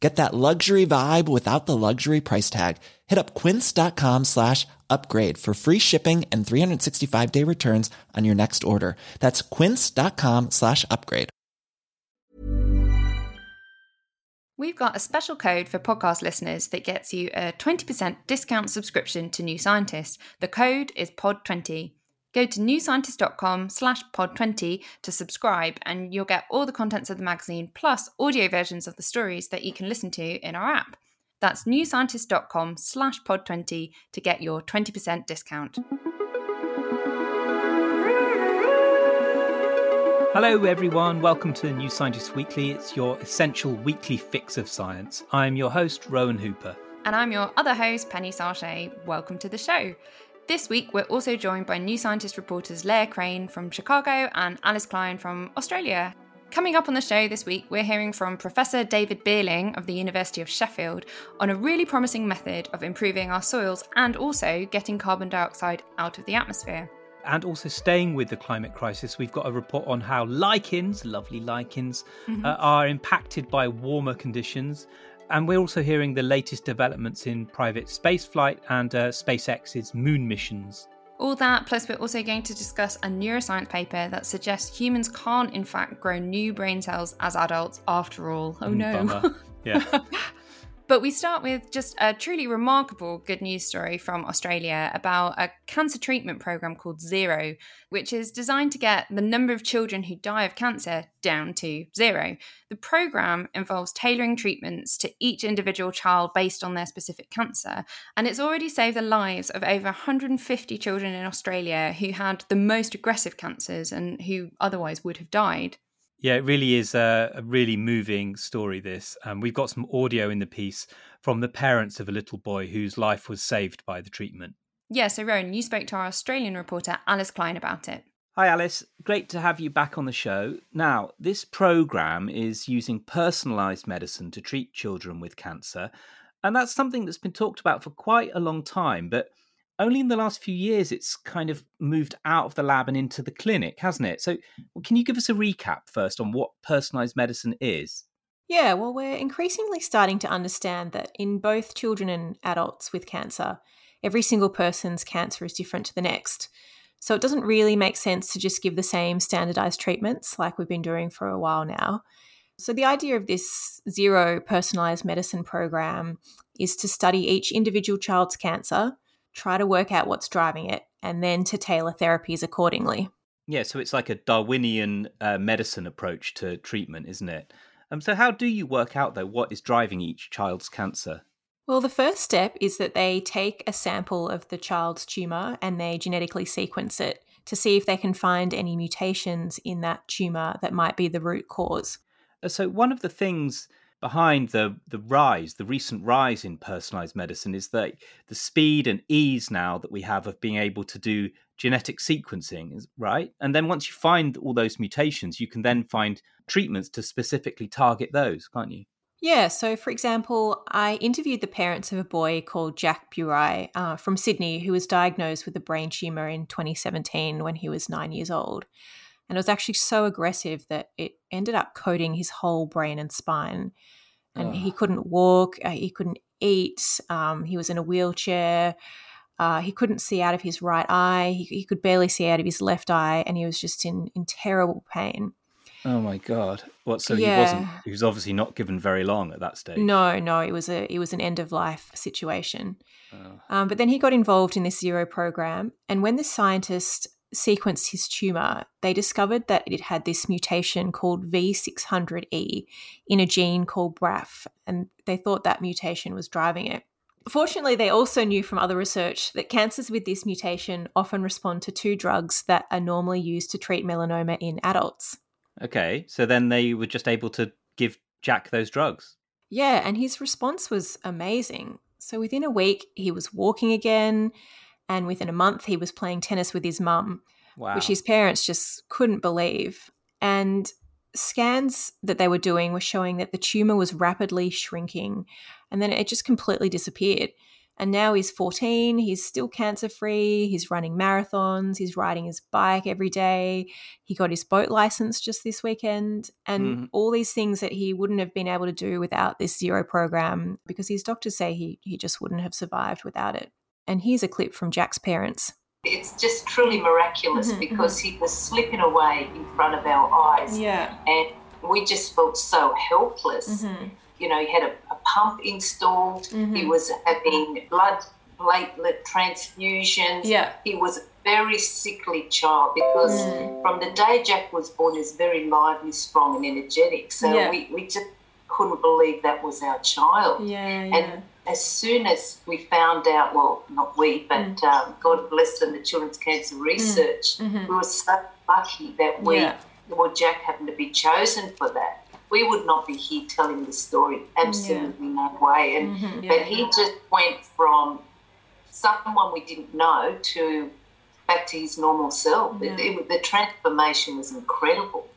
Get that luxury vibe without the luxury price tag. Hit up quince.com slash upgrade for free shipping and 365 day returns on your next order. That's quince.com slash upgrade. We've got a special code for podcast listeners that gets you a 20% discount subscription to New Scientist. The code is POD20. Go to newscientist.com slash pod20 to subscribe and you'll get all the contents of the magazine plus audio versions of the stories that you can listen to in our app. That's newscientist.com slash pod20 to get your 20% discount. Hello, everyone. Welcome to New Scientist Weekly. It's your essential weekly fix of science. I'm your host, Rowan Hooper. And I'm your other host, Penny Sarchet. Welcome to the show. This week, we're also joined by New Scientist reporters Leah Crane from Chicago and Alice Klein from Australia. Coming up on the show this week, we're hearing from Professor David Beerling of the University of Sheffield on a really promising method of improving our soils and also getting carbon dioxide out of the atmosphere. And also staying with the climate crisis, we've got a report on how lichens, lovely lichens, mm-hmm. uh, are impacted by warmer conditions and we're also hearing the latest developments in private spaceflight and uh, SpaceX's moon missions. All that, plus, we're also going to discuss a neuroscience paper that suggests humans can't, in fact, grow new brain cells as adults after all. Oh mm, no. Yeah. But we start with just a truly remarkable good news story from Australia about a cancer treatment program called Zero, which is designed to get the number of children who die of cancer down to zero. The program involves tailoring treatments to each individual child based on their specific cancer, and it's already saved the lives of over 150 children in Australia who had the most aggressive cancers and who otherwise would have died. Yeah, it really is a, a really moving story. This um, we've got some audio in the piece from the parents of a little boy whose life was saved by the treatment. Yeah, so Rowan, you spoke to our Australian reporter Alice Klein about it. Hi, Alice. Great to have you back on the show. Now, this program is using personalised medicine to treat children with cancer, and that's something that's been talked about for quite a long time. But only in the last few years it's kind of moved out of the lab and into the clinic, hasn't it? So, can you give us a recap first on what personalized medicine is? Yeah, well, we're increasingly starting to understand that in both children and adults with cancer, every single person's cancer is different to the next. So, it doesn't really make sense to just give the same standardized treatments like we've been doing for a while now. So, the idea of this zero personalized medicine program is to study each individual child's cancer try to work out what's driving it, and then to tailor therapies accordingly. Yeah, so it's like a Darwinian uh, medicine approach to treatment, isn't it? Um, so, how do you work out, though, what is driving each child's cancer? Well, the first step is that they take a sample of the child's tumour and they genetically sequence it to see if they can find any mutations in that tumour that might be the root cause. Uh, so, one of the things behind the the rise, the recent rise in personalized medicine is that the speed and ease now that we have of being able to do genetic sequencing, right? And then once you find all those mutations, you can then find treatments to specifically target those, can't you? Yeah. So, for example, I interviewed the parents of a boy called Jack Burai uh, from Sydney who was diagnosed with a brain tumor in 2017 when he was nine years old. And it was actually so aggressive that it ended up coating his whole brain and spine. And oh. he couldn't walk, uh, he couldn't eat, um, he was in a wheelchair. Uh, he couldn't see out of his right eye. He, he, could barely see out of his left eye, and he was just in, in terrible pain. Oh my god! What? So Yeah. he wasn't. He was obviously not given very long at that stage. No, no, it was a it was an end of life situation. Oh. Um, but then he got involved in this zero program, and when the scientists sequenced his tumor, they discovered that it had this mutation called V600E in a gene called BRAF, and they thought that mutation was driving it. Fortunately, they also knew from other research that cancers with this mutation often respond to two drugs that are normally used to treat melanoma in adults. Okay, so then they were just able to give Jack those drugs. Yeah, and his response was amazing. So within a week, he was walking again, and within a month, he was playing tennis with his mum, Wow. which his parents just couldn't believe. And scans that they were doing were showing that the tumor was rapidly shrinking, and then it just completely disappeared. And now he's 14, he's still cancer free, he's running marathons, he's riding his bike every day, he got his boat license just this weekend, and Mhm. all these things that he wouldn't have been able to do without this zero program because his doctors say he, he just wouldn't have survived without it. And here's a clip from Jack's parents. It's just truly miraculous Mhm, because he was slipping away in front of our eyes. Yeah. And we just felt so helpless. Mm-hmm. You know, he had a, a pump installed, he Mhm. was having blood platelet transfusions. Yeah. He was a very sickly child because Mm. from the day Jack was born, he was very lively, strong, and energetic. So Yeah. we, we just couldn't believe that was our child. Yeah, And as soon as we found out, well, not we, but Mm. um, God bless them, the Children's Cancer Research, Mhm. we were so lucky that we, Yeah. well, Jack happened to be chosen for that. We would not be here telling the story, absolutely no way. And Mhm, but he just went from someone we didn't know to back to his normal self. It- Yeah. it- the transformation was incredible.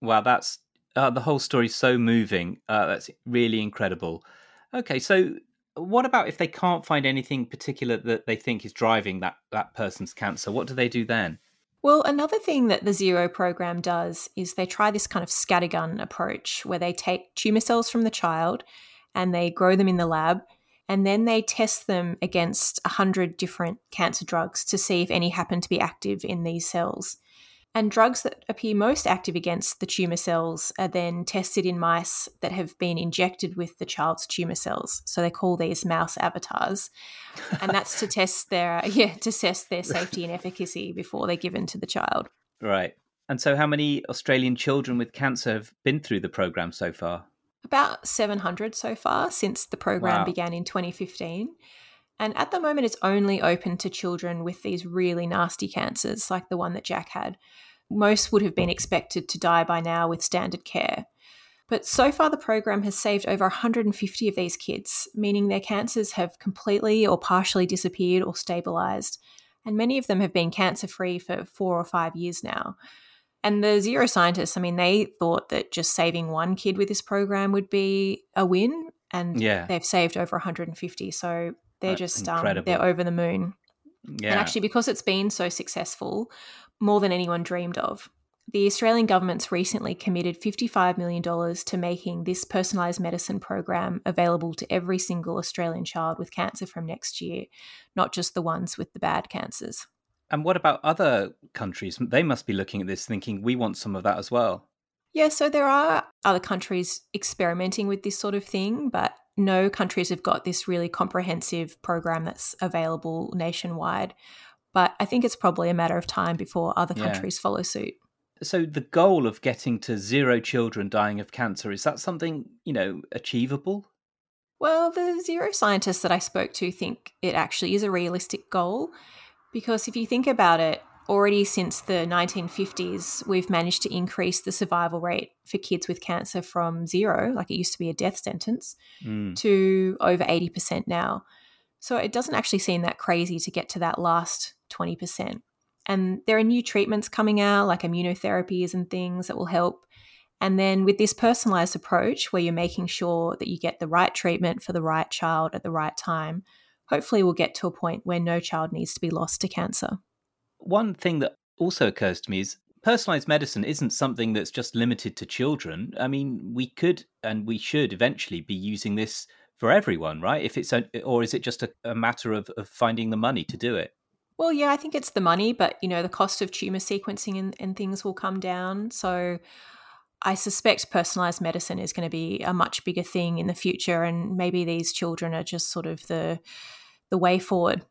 Wow, that's uh, the whole story so moving. Uh, that's really incredible. Okay, so what about if they can't find anything particular that they think is driving that that person's cancer? What do they do then? Well, another thing that the Zero program does is they try this kind of scattergun approach where they take tumor cells from the child and they grow them in the lab and then they test them against 100 different cancer drugs to see if any happen to be active in these cells. And drugs that appear most active against the tumor cells are then tested in mice that have been injected with the child's tumor cells. So they call these mouse avatars. And that's to test their yeah, to test their safety and efficacy before they're given to the child. Right. And so, how many Australian children with cancer have been through the program so far? About 700 so far since the program Wow. began in 2015. And at the moment, it's only open to children with these really nasty cancers, like the one that Jack had. Most would have been expected to die by now with standard care. But so far, the program has saved over 150 of these kids, meaning their cancers have completely or partially disappeared or stabilized. And many of them have been cancer free for four or five years now. And the zero scientists, I mean, they thought that just saving one kid with this program would be a win. And Yeah. they've saved over 150. So they're That's just um, they're over the moon. Yeah. And actually, because it's been so successful, more than anyone dreamed of, the Australian government's recently committed $55 million to making this personalised medicine program available to every single Australian child with cancer from next year, not just the ones with the bad cancers. and what about other countries? They must be looking at this thinking, we want some of that as well. Yeah, so there are other countries experimenting with this sort of thing, but no countries have got this really comprehensive program that's available nationwide. But I think it's probably a matter of time before other Yeah. countries follow suit. So, the goal of getting to zero children dying of cancer, is that something, you know, achievable? Well, the zero scientists that I spoke to think it actually is a realistic goal because if you think about it, already since the 1950s, we've managed to increase the survival rate for kids with cancer from zero, like it used to be a death sentence, Mm. to over 80% now. So it doesn't actually seem that crazy to get to that last 20%. And there are new treatments coming out, like immunotherapies and things that will help. And then with this personalized approach, where you're making sure that you get the right treatment for the right child at the right time, hopefully we'll get to a point where no child needs to be lost to cancer. One thing that also occurs to me is personalized medicine isn't something that's just limited to children. I mean, we could and we should eventually be using this for everyone, right? If it's a, or is it just a, a matter of, of finding the money to do it? Well, yeah, I think it's the money, but you know, the cost of tumor sequencing and, and things will come down. So I suspect personalized medicine is going to be a much bigger thing in the future, and maybe these children are just sort of the the way forward.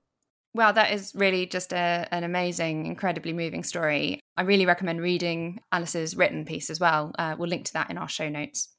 Well, that is really just a, an amazing, incredibly moving story. I really recommend reading Alice's written piece as well. Uh, we'll link to that in our show notes.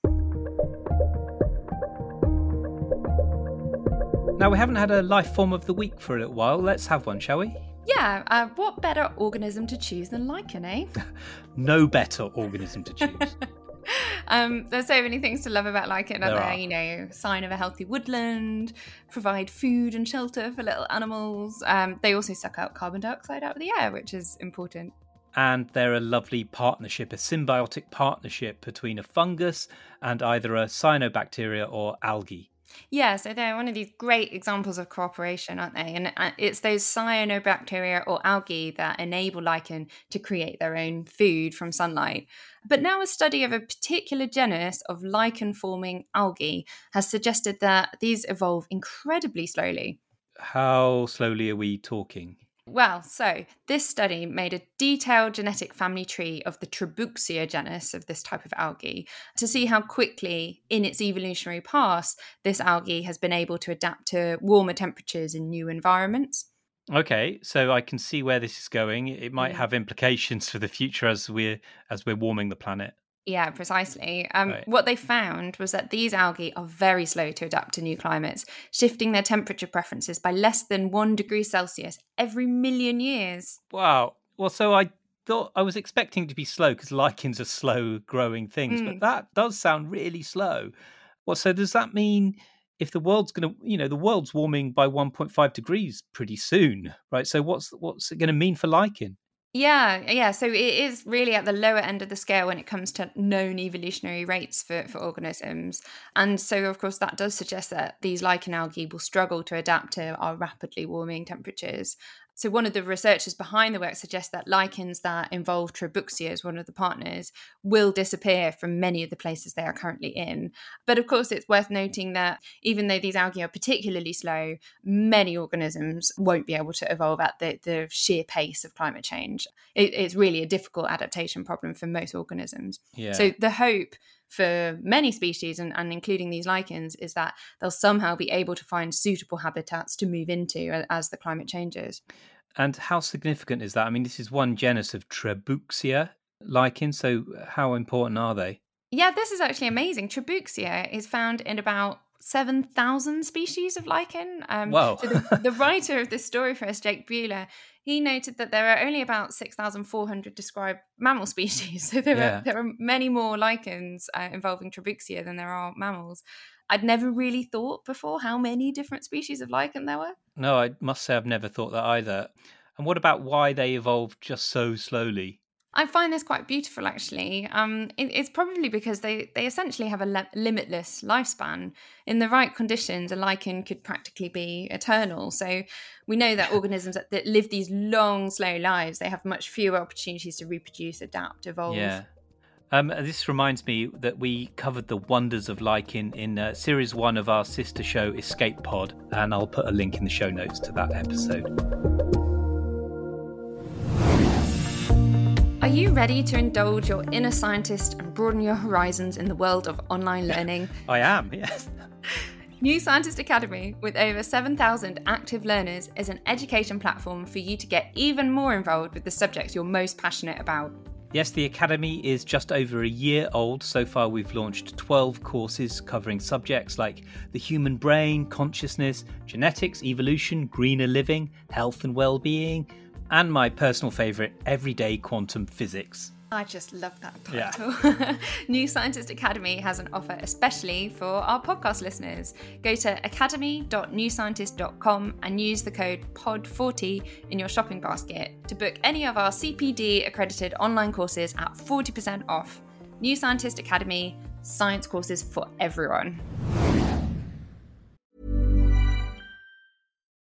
Now, we haven't had a life form of the week for a little while. Let's have one, shall we? Yeah, uh, what better organism to choose than lichen, eh? no better organism to choose. um, there's so many things to love about lichen, There there? are. You know, sign of a healthy woodland, provide food and shelter for little animals. Um, they also suck out carbon dioxide out of the air, which is important. and they're a lovely partnership, a symbiotic partnership between a fungus and either a cyanobacteria or algae. Yeah, so they're one of these great examples of cooperation, aren't they? And uh, it's those cyanobacteria or algae that enable lichen to create their own food from sunlight. But now, a study of a particular genus of lichen forming algae has suggested that these evolve incredibly slowly. How slowly are we talking? Well, so this study made a detailed genetic family tree of the Trebouxia genus of this type of algae to see how quickly, in its evolutionary past, this algae has been able to adapt to warmer temperatures in new environments. Okay, so I can see where this is going. It might Mm. have implications for the future as we're as we're warming the planet. Yeah, precisely. Um, Right. What they found was that these algae are very slow to adapt to new climates, shifting their temperature preferences by less than one degree Celsius every million years. Wow. Well, so I thought I was expecting to be slow because lichens are slow growing things, but Mm. that does sound really slow. Well, so does that mean if the world's going to, you know, the world's warming by 1.5 degrees pretty soon, right? So what's what's it going to mean for lichen? Yeah, yeah. So it is really at the lower end of the scale when it comes to known evolutionary rates for, for organisms. And so, of course, that does suggest that these lichen algae will struggle to adapt to our rapidly warming temperatures. So, one of the researchers behind the work suggests that lichens that involve Trebouxia as one of the partners will disappear from many of the places they are currently in. But of course, it's worth noting that even though these algae are particularly slow, many organisms won't be able to evolve at the, the sheer pace of climate change. It, it's really a difficult adaptation problem for most organisms. Yeah. So the hope for many species, and, and including these lichens, is that they'll somehow be able to find suitable habitats to move into as the climate changes. and how significant is that? I mean, this is one genus of Trebouxia lichen, so how important are they? Yeah, this is actually amazing. Trebouxia is found in about 7,000 species of lichen. Um, Whoa. So the, the writer of this story for us, Jake Buehler, he noted that there are only about 6,400 described mammal species. So there, Yeah. are, there are many more lichens uh, involving Trebouxia than there are mammals. I'd never really thought before how many different species of lichen there were. No, I must say I've never thought that either. And what about why they evolved just so slowly? I find this quite beautiful, actually. Um, it- it's probably because they, they essentially have a le- limitless lifespan. In the right conditions, a lichen could practically be eternal. So we know that organisms that, that live these long, slow lives, they have much fewer opportunities to reproduce, adapt, evolve. Yeah. Um, this reminds me that we covered the wonders of lichen in uh, series one of our sister show, Escape Pod, and I'll put a link in the show notes to that episode. Are you ready to indulge your inner scientist and broaden your horizons in the world of online learning? I am, yes. New Scientist Academy, with over 7,000 active learners, is an education platform for you to get even more involved with the subjects you're most passionate about. Yes, the Academy is just over a year old. So far, we've launched 12 courses covering subjects like the human brain, consciousness, genetics, evolution, greener living, health and well-being, and my personal favourite, everyday quantum physics. I just love that Yeah. title. New Scientist Academy has an offer especially for our podcast listeners. Go to academy.newscientist.com and use the code POD40 in your shopping basket to book any of our CPD accredited online courses at 40% off. New Scientist Academy, science courses for everyone.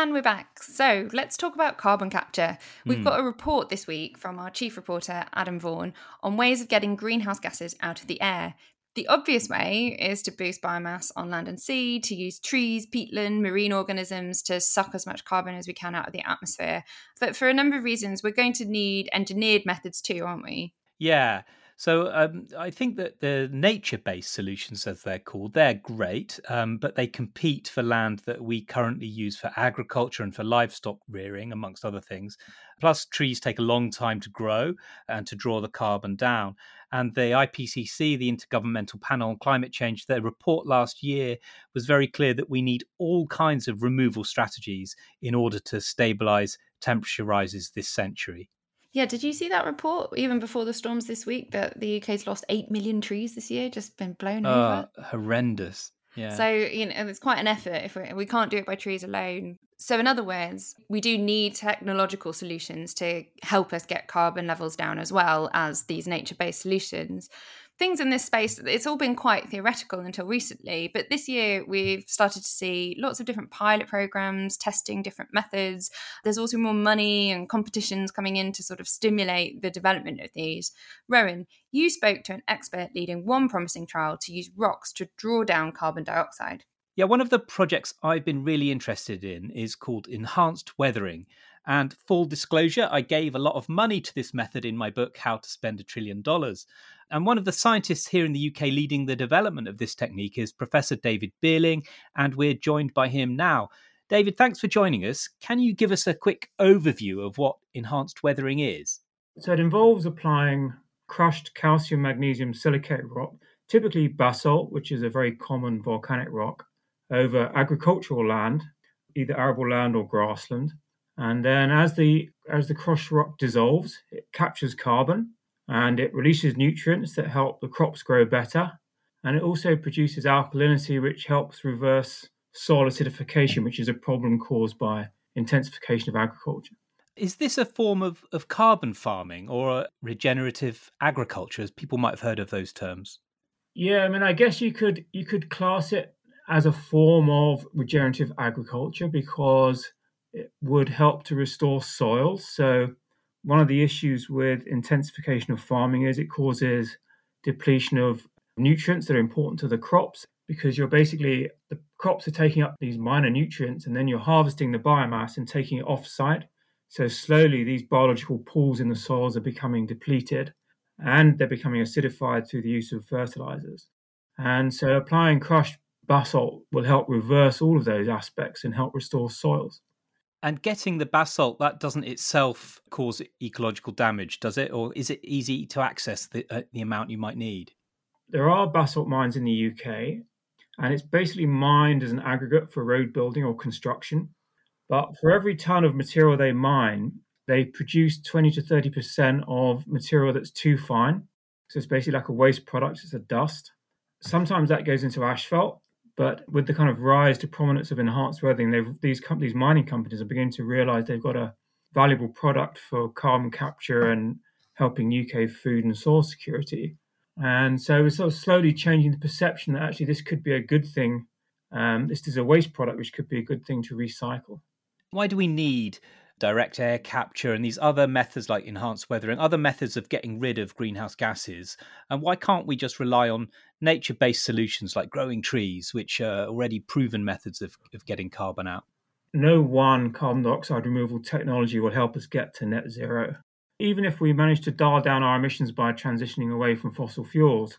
And we're back. So let's talk about carbon capture. We've hmm. got a report this week from our chief reporter, Adam Vaughan, on ways of getting greenhouse gases out of the air. The obvious way is to boost biomass on land and sea, to use trees, peatland, marine organisms to suck as much carbon as we can out of the atmosphere. But for a number of reasons, we're going to need engineered methods too, aren't we? Yeah. So um, I think that the nature-based solutions, as they're called, they're great, um, but they compete for land that we currently use for agriculture and for livestock rearing, amongst other things. Plus, trees take a long time to grow and to draw the carbon down. And the IPCC, the Intergovernmental Panel on Climate Change, their report last year was very clear that we need all kinds of removal strategies in order to stabilize temperature rises this century. Yeah, did you see that report even before the storms this week that the UK's lost 8 million trees this year, just been blown Uh, over? horrendous. Yeah. So, you know, it's quite an effort if we, we can't do it by trees alone. So, in other words, we do need technological solutions to help us get carbon levels down as well as these nature based solutions. Things in this space, it's all been quite theoretical until recently, but this year we've started to see lots of different pilot programs testing different methods. There's also more money and competitions coming in to sort of stimulate the development of these. Rowan, you spoke to an expert leading one promising trial to use rocks to draw down carbon dioxide. Yeah, one of the projects I've been really interested in is called enhanced weathering. And full disclosure, I gave a lot of money to this method in my book, How to Spend a Trillion Dollars. And one of the scientists here in the UK leading the development of this technique is Professor David Beerling, and we're joined by him now. David, thanks for joining us. Can you give us a quick overview of what enhanced weathering is? So it involves applying crushed calcium magnesium silicate rock, typically basalt, which is a very common volcanic rock, over agricultural land, either arable land or grassland. And then as the as the crushed rock dissolves, it captures carbon and it releases nutrients that help the crops grow better. And it also produces alkalinity, which helps reverse soil acidification, which is a problem caused by intensification of agriculture. Is this a form of, of carbon farming or a regenerative agriculture, as people might have heard of those terms? Yeah, I mean, I guess you could you could class it as a form of regenerative agriculture because it would help to restore soils. So one of the issues with intensification of farming is it causes depletion of nutrients that are important to the crops because you're basically the crops are taking up these minor nutrients and then you're harvesting the biomass and taking it off site. So slowly these biological pools in the soils are becoming depleted and they're becoming acidified through the use of fertilizers. And so applying crushed basalt will help reverse all of those aspects and help restore soils. And getting the basalt, that doesn't itself cause ecological damage, does it? Or is it easy to access the, uh, the amount you might need? There are basalt mines in the UK, and it's basically mined as an aggregate for road building or construction. But for every ton of material they mine, they produce 20 to 30% of material that's too fine. So it's basically like a waste product, it's a dust. Sometimes that goes into asphalt, but with the kind of rise to prominence of enhanced weathering, these companies, mining companies, are beginning to realize they've got a valuable product for carbon capture and helping UK food and soil security. And so we're sort of slowly changing the perception that actually this could be a good thing. Um, this is a waste product, which could be a good thing to recycle. Why do we need direct air capture and these other methods like enhanced weathering, other methods of getting rid of greenhouse gases? And why can't we just rely on nature based solutions like growing trees, which are already proven methods of, of getting carbon out? No one carbon dioxide removal technology will help us get to net zero. Even if we manage to dial down our emissions by transitioning away from fossil fuels,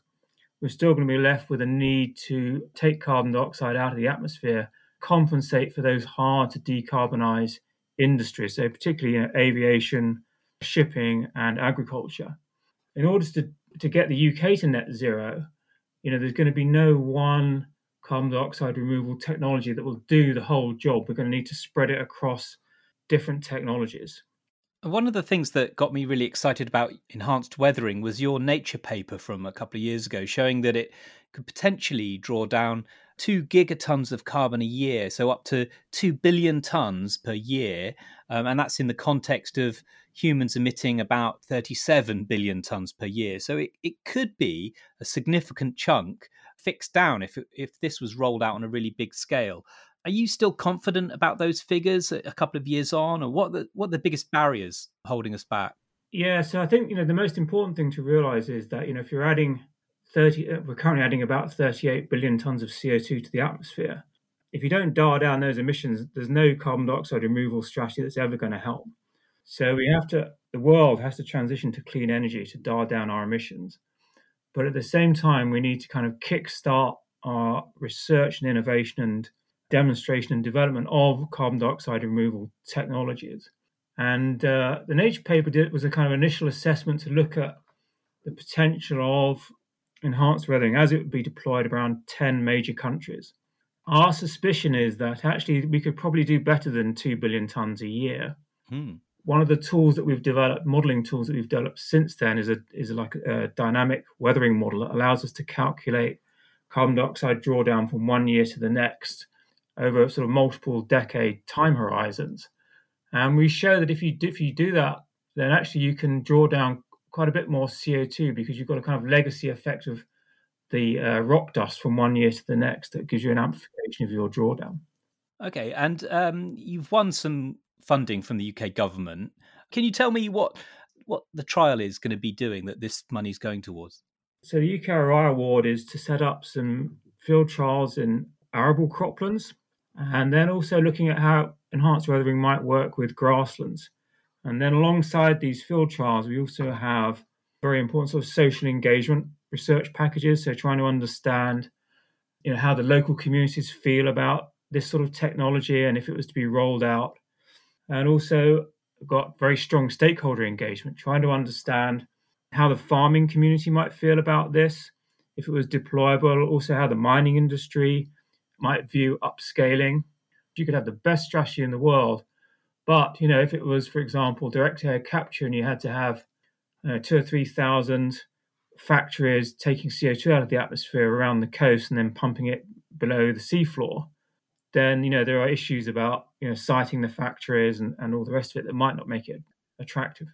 we're still going to be left with a need to take carbon dioxide out of the atmosphere, compensate for those hard to decarbonize industries, so particularly you know, aviation, shipping, and agriculture. In order to, to get the UK to net zero, you know, there's going to be no one carbon dioxide removal technology that will do the whole job. We're going to need to spread it across different technologies. One of the things that got me really excited about enhanced weathering was your Nature paper from a couple of years ago, showing that it could potentially draw down two gigatons of carbon a year, so up to two billion tons per year. Um, and that's in the context of humans emitting about 37 billion tons per year. So it, it could be a significant chunk fixed down if, if this was rolled out on a really big scale. Are you still confident about those figures a couple of years on, or what the, what are the biggest barriers holding us back? Yeah, so I think you know the most important thing to realize is that you know if you're adding 30, uh, we're currently adding about 38 billion tons of CO2 to the atmosphere. If you don't dial down those emissions, there's no carbon dioxide removal strategy that's ever going to help. So we have to, the world has to transition to clean energy to dial down our emissions. But at the same time, we need to kind of kickstart our research and innovation and demonstration and development of carbon dioxide removal technologies. And uh, the Nature paper did was a kind of initial assessment to look at the potential of enhanced weathering as it would be deployed around 10 major countries. Our suspicion is that actually we could probably do better than 2 billion tons a year. Hmm. One of the tools that we've developed, modeling tools that we've developed since then, is a is like a dynamic weathering model that allows us to calculate carbon dioxide drawdown from one year to the next over sort of multiple decade time horizons. And we show that if you if you do that, then actually you can draw down quite a bit more CO2 because you've got a kind of legacy effect of the uh, rock dust from one year to the next that gives you an amplification of your drawdown. Okay, and um, you've won some funding from the UK government. Can you tell me what what the trial is going to be doing that this money is going towards? So the UKRI award is to set up some field trials in arable croplands, and then also looking at how enhanced weathering might work with grasslands. And then alongside these field trials, we also have very important sort of social engagement research packages. So trying to understand, you know, how the local communities feel about this sort of technology and if it was to be rolled out. And also got very strong stakeholder engagement, trying to understand how the farming community might feel about this, if it was deployable, also how the mining industry might view upscaling. You could have the best strategy in the world, but you know, if it was, for example, direct air capture, and you had to have two or three thousand factories taking CO2 out of the atmosphere around the coast and then pumping it below the seafloor, then you know there are issues about you know siting the factories and, and all the rest of it that might not make it attractive.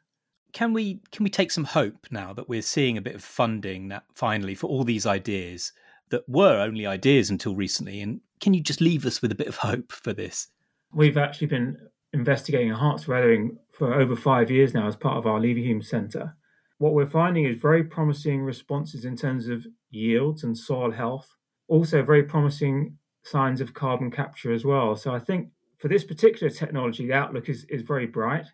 Can we can we take some hope now that we're seeing a bit of funding that finally for all these ideas that were only ideas until recently? And can you just leave us with a bit of hope for this? We've actually been investigating enhanced weathering for over five years now as part of our Leverhulme Centre. What we're finding is very promising responses in terms of yields and soil health, also very promising signs of carbon capture as well. So I think for this particular technology, the outlook is, is very bright.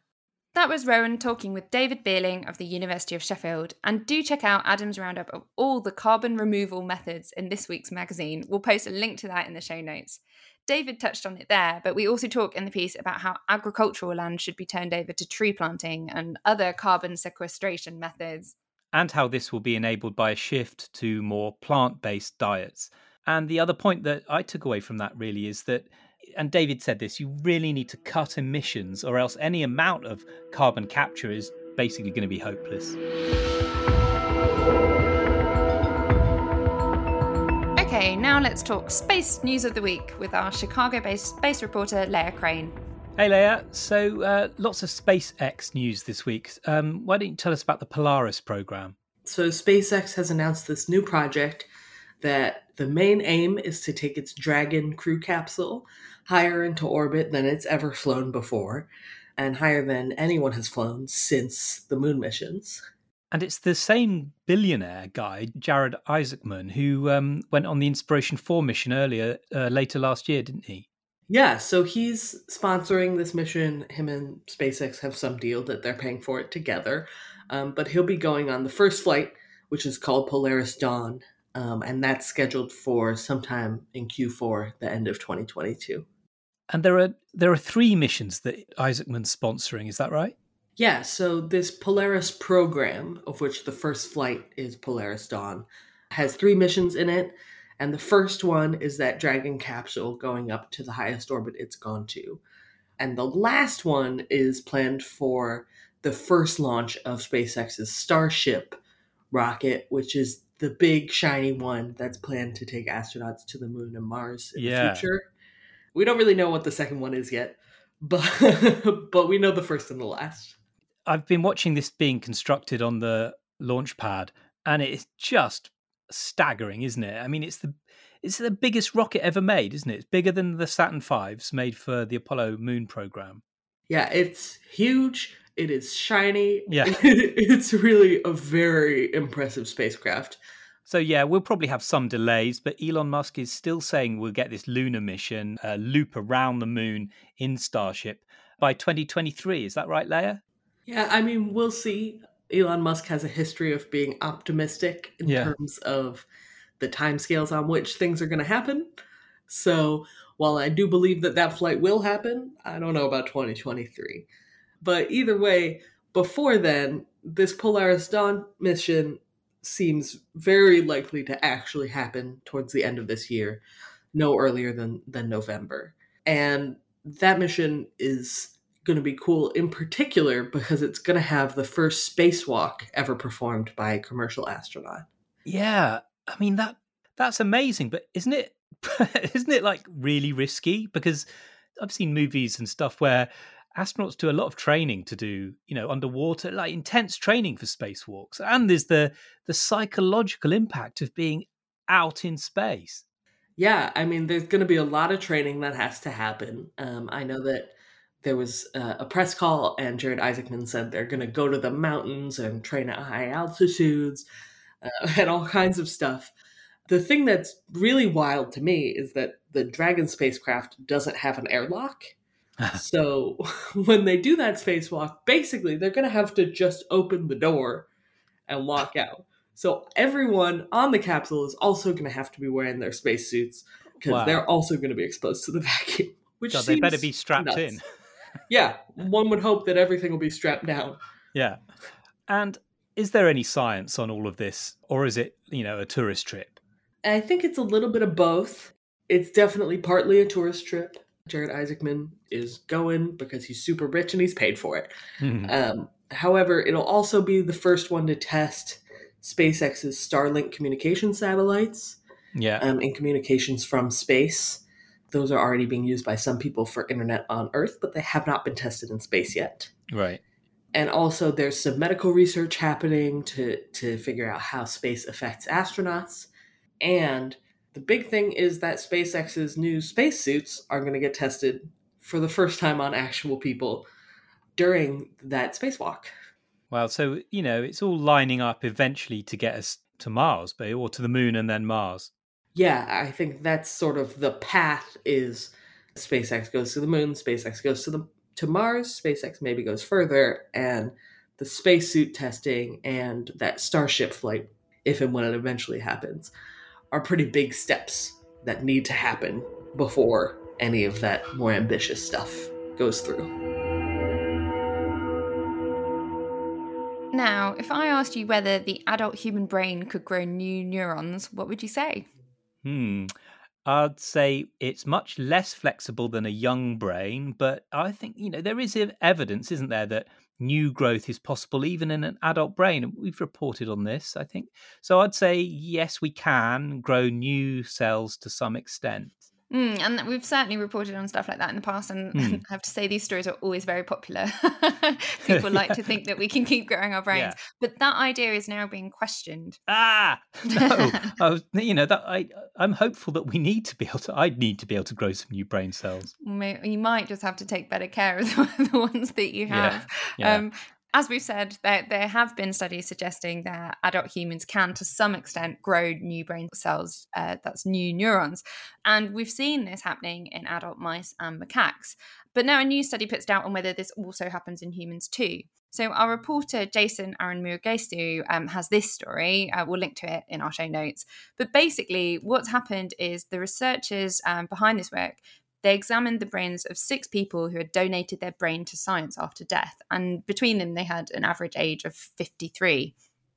That was Rowan talking with David Beerling of the University of Sheffield. And do check out Adam's roundup of all the carbon removal methods in this week's magazine. We'll post a link to that in the show notes. David touched on it there, but we also talk in the piece about how agricultural land should be turned over to tree planting and other carbon sequestration methods. And how this will be enabled by a shift to more plant based diets. And the other point that I took away from that really is that, and David said this, you really need to cut emissions, or else any amount of carbon capture is basically going to be hopeless. Okay, now let's talk space news of the week with our Chicago based space reporter, Leah Crane. Hey, Leah. So, uh, lots of SpaceX news this week. Um, why don't you tell us about the Polaris program? So, SpaceX has announced this new project that the main aim is to take its Dragon crew capsule higher into orbit than it's ever flown before, and higher than anyone has flown since the moon missions. And it's the same billionaire guy, Jared Isaacman, who um, went on the Inspiration 4 mission earlier, uh, later last year, didn't he? Yeah, so he's sponsoring this mission. Him and SpaceX have some deal that they're paying for it together. Um, but he'll be going on the first flight, which is called Polaris Dawn. Um, and that's scheduled for sometime in Q4, the end of 2022. And there are there are three missions that Isaacman's sponsoring. Is that right? Yeah, so this Polaris program, of which the first flight is Polaris Dawn, has three missions in it. And the first one is that Dragon capsule going up to the highest orbit it's gone to. And the last one is planned for the first launch of SpaceX's Starship rocket, which is the big shiny one that's planned to take astronauts to the moon and Mars in Yeah. the future. We don't really know what the second one is yet, but but we know the first and the last. I've been watching this being constructed on the launch pad, and it's just staggering, isn't it? I mean, it's the it's the biggest rocket ever made, isn't it? It's bigger than the Saturn Fives made for the Apollo moon program. Yeah, it's huge. It is shiny. Yeah. it's really a very impressive spacecraft. So yeah, we'll probably have some delays, but Elon Musk is still saying we'll get this lunar mission, a loop around the moon in Starship by 2023. Is that right, Leah? Yeah, I mean, we'll see. Elon Musk has a history of being optimistic in Yeah. terms of the timescales on which things are going to happen. So, while I do believe that that flight will happen, I don't know about 2023. But either way, before then, this Polaris Dawn mission seems very likely to actually happen towards the end of this year, no earlier than than November. And that mission is going to be cool in particular because it's going to have the first spacewalk ever performed by a commercial astronaut. Yeah, I mean that that's amazing, but isn't it isn't it like really risky? Because I've seen movies and stuff where astronauts do a lot of training to do, you know, underwater, like intense training for spacewalks, and there's the the psychological impact of being out in space. Yeah, I mean, there's going to be a lot of training that has to happen. Um, I know that there was uh, a press call, and Jared Isaacman said they're going to go to the mountains and train at high altitudes uh, and all kinds of stuff. The thing that's really wild to me is that the Dragon spacecraft doesn't have an airlock. So when they do that spacewalk, basically they're going to have to just open the door and walk out. So everyone on the capsule is also going to have to be wearing their spacesuits because Wow. they're also going to be exposed to the vacuum. Which God, they better be strapped nuts. in. Yeah, one would hope that everything will be strapped down. Yeah. And is there any science on all of this, or is it, you know, a tourist trip? I think it's a little bit of both. It's definitely partly a tourist trip. Jared Isaacman is going because he's super rich and he's paid for it. Hmm. Um, however, it'll also be the first one to test SpaceX's Starlink communication satellites yeah. um, in communications from space. Those are already being used by some people for internet on Earth, but they have not been tested in space yet. right. And also, there's some medical research happening to, to figure out how space affects astronauts. And the big thing is that SpaceX's new spacesuits are going to get tested for the first time on actual people during that spacewalk. Well, so, you know, it's all lining up eventually to get us to Mars, but or to the moon and then Mars. Yeah, I think that's sort of the path is SpaceX goes to the moon, SpaceX goes to the to Mars, SpaceX maybe goes further, and the spacesuit testing and that Starship flight, if and when it eventually happens, are pretty big steps that need to happen before any of that more ambitious stuff goes through. Now, if I asked you whether the adult human brain could grow new neurons, what would you say? Hmm. I'd say it's much less flexible than a young brain, but I think, you know, there is evidence, isn't there, that new growth is possible even in an adult brain. We've reported on this, I think. So I'd say, yes, we can grow new cells to some extent. Mm, and we've certainly reported on stuff like that in the past. And Hmm. I have to say, these stories are always very popular. People like to think that we can keep growing our brains. Yeah. But that idea is now being questioned. Ah, no. I was, you know, that I, I'm hopeful that we need to be able to, I'd need to be able to grow some new brain cells. You might just have to take better care of the the ones that you have. yeah. Um, as we've said, there, there have been studies suggesting that adult humans can, to some extent, grow new brain cells, uh, that's new neurons. And we've seen this happening in adult mice and macaques. But now a new study puts doubt on whether this also happens in humans too. So our reporter Jason Arunn Murugesu um, has this story. Uh, we'll link to it in our show notes. But basically, what's happened is the researchers um, behind this work they examined the brains of six people who had donated their brain to science after death, and between them, they had an average age of 53.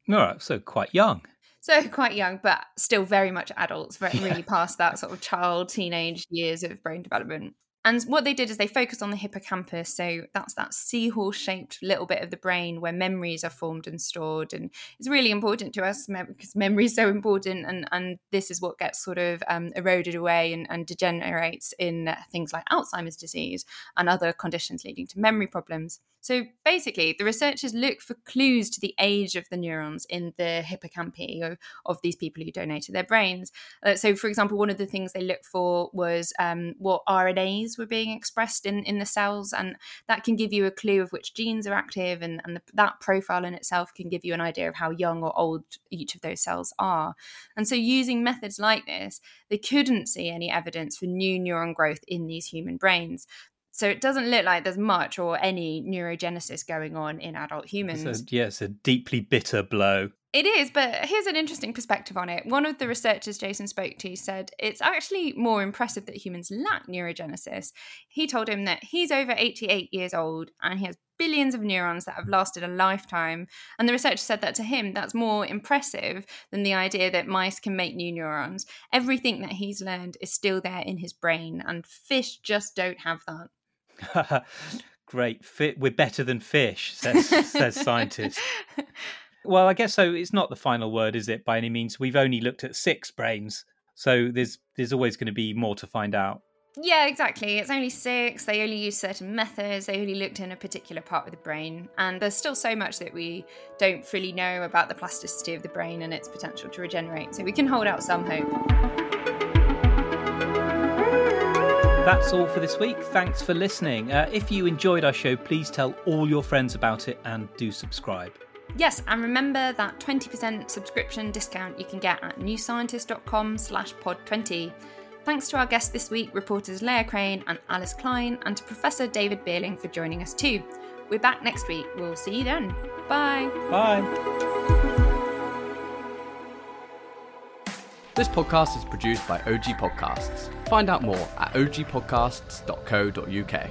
All right, so quite young. So quite young, but still very much adults, very Yeah. really past that sort of child, teenage years of brain development. And what they did is they focused on the hippocampus. So that's that seahorse shaped little bit of the brain where memories are formed and stored. And it's really important to us because memory is so important. And, and this is what gets sort of um, eroded away and, and degenerates in things like Alzheimer's disease and other conditions leading to memory problems. So basically, the researchers look for clues to the age of the neurons in the hippocampi of, of these people who donated their brains. Uh, so, for example, one of the things they looked for was um, what RNAs were being expressed in, in the cells, and that can give you a clue of which genes are active, and, and the, that profile in itself can give you an idea of how young or old each of those cells are. And so, using methods like this, they couldn't see any evidence for new neuron growth in these human brains. So it doesn't look like there's much or any neurogenesis going on in adult humans. It's a, yeah, it's a deeply bitter blow. It is, but here's an interesting perspective on it. One of the researchers Jason spoke to said it's actually more impressive that humans lack neurogenesis. He told him that he's over 88 years old and he has billions of neurons that have lasted a lifetime. And the researcher said that to him, that's more impressive than the idea that mice can make new neurons. Everything that he's learned is still there in his brain, and fish just don't have that. Great. Fit. We're better than fish, says, says scientist. Well, I guess so. It's not the final word, is it? By any means, we've only looked at six brains, so there's there's always going to be more to find out. Yeah, exactly. It's only six. They only use certain methods. They only looked in a particular part of the brain. And there's still so much that we don't fully know about the plasticity of the brain and its potential to regenerate. So we can hold out some hope. That's all for this week. Thanks for listening. Uh, if you enjoyed our show, please tell all your friends about it and do subscribe. Yes, and remember that 20% subscription discount you can get at newscientist.com slash pod20. Thanks to our guests this week, reporters Leah Crane and Alice Klein, and to Professor David Beerling for joining us too. We're back next week. We'll see you then. Bye. Bye. This podcast is produced by OG Podcasts. Find out more at ogpodcasts.co.uk.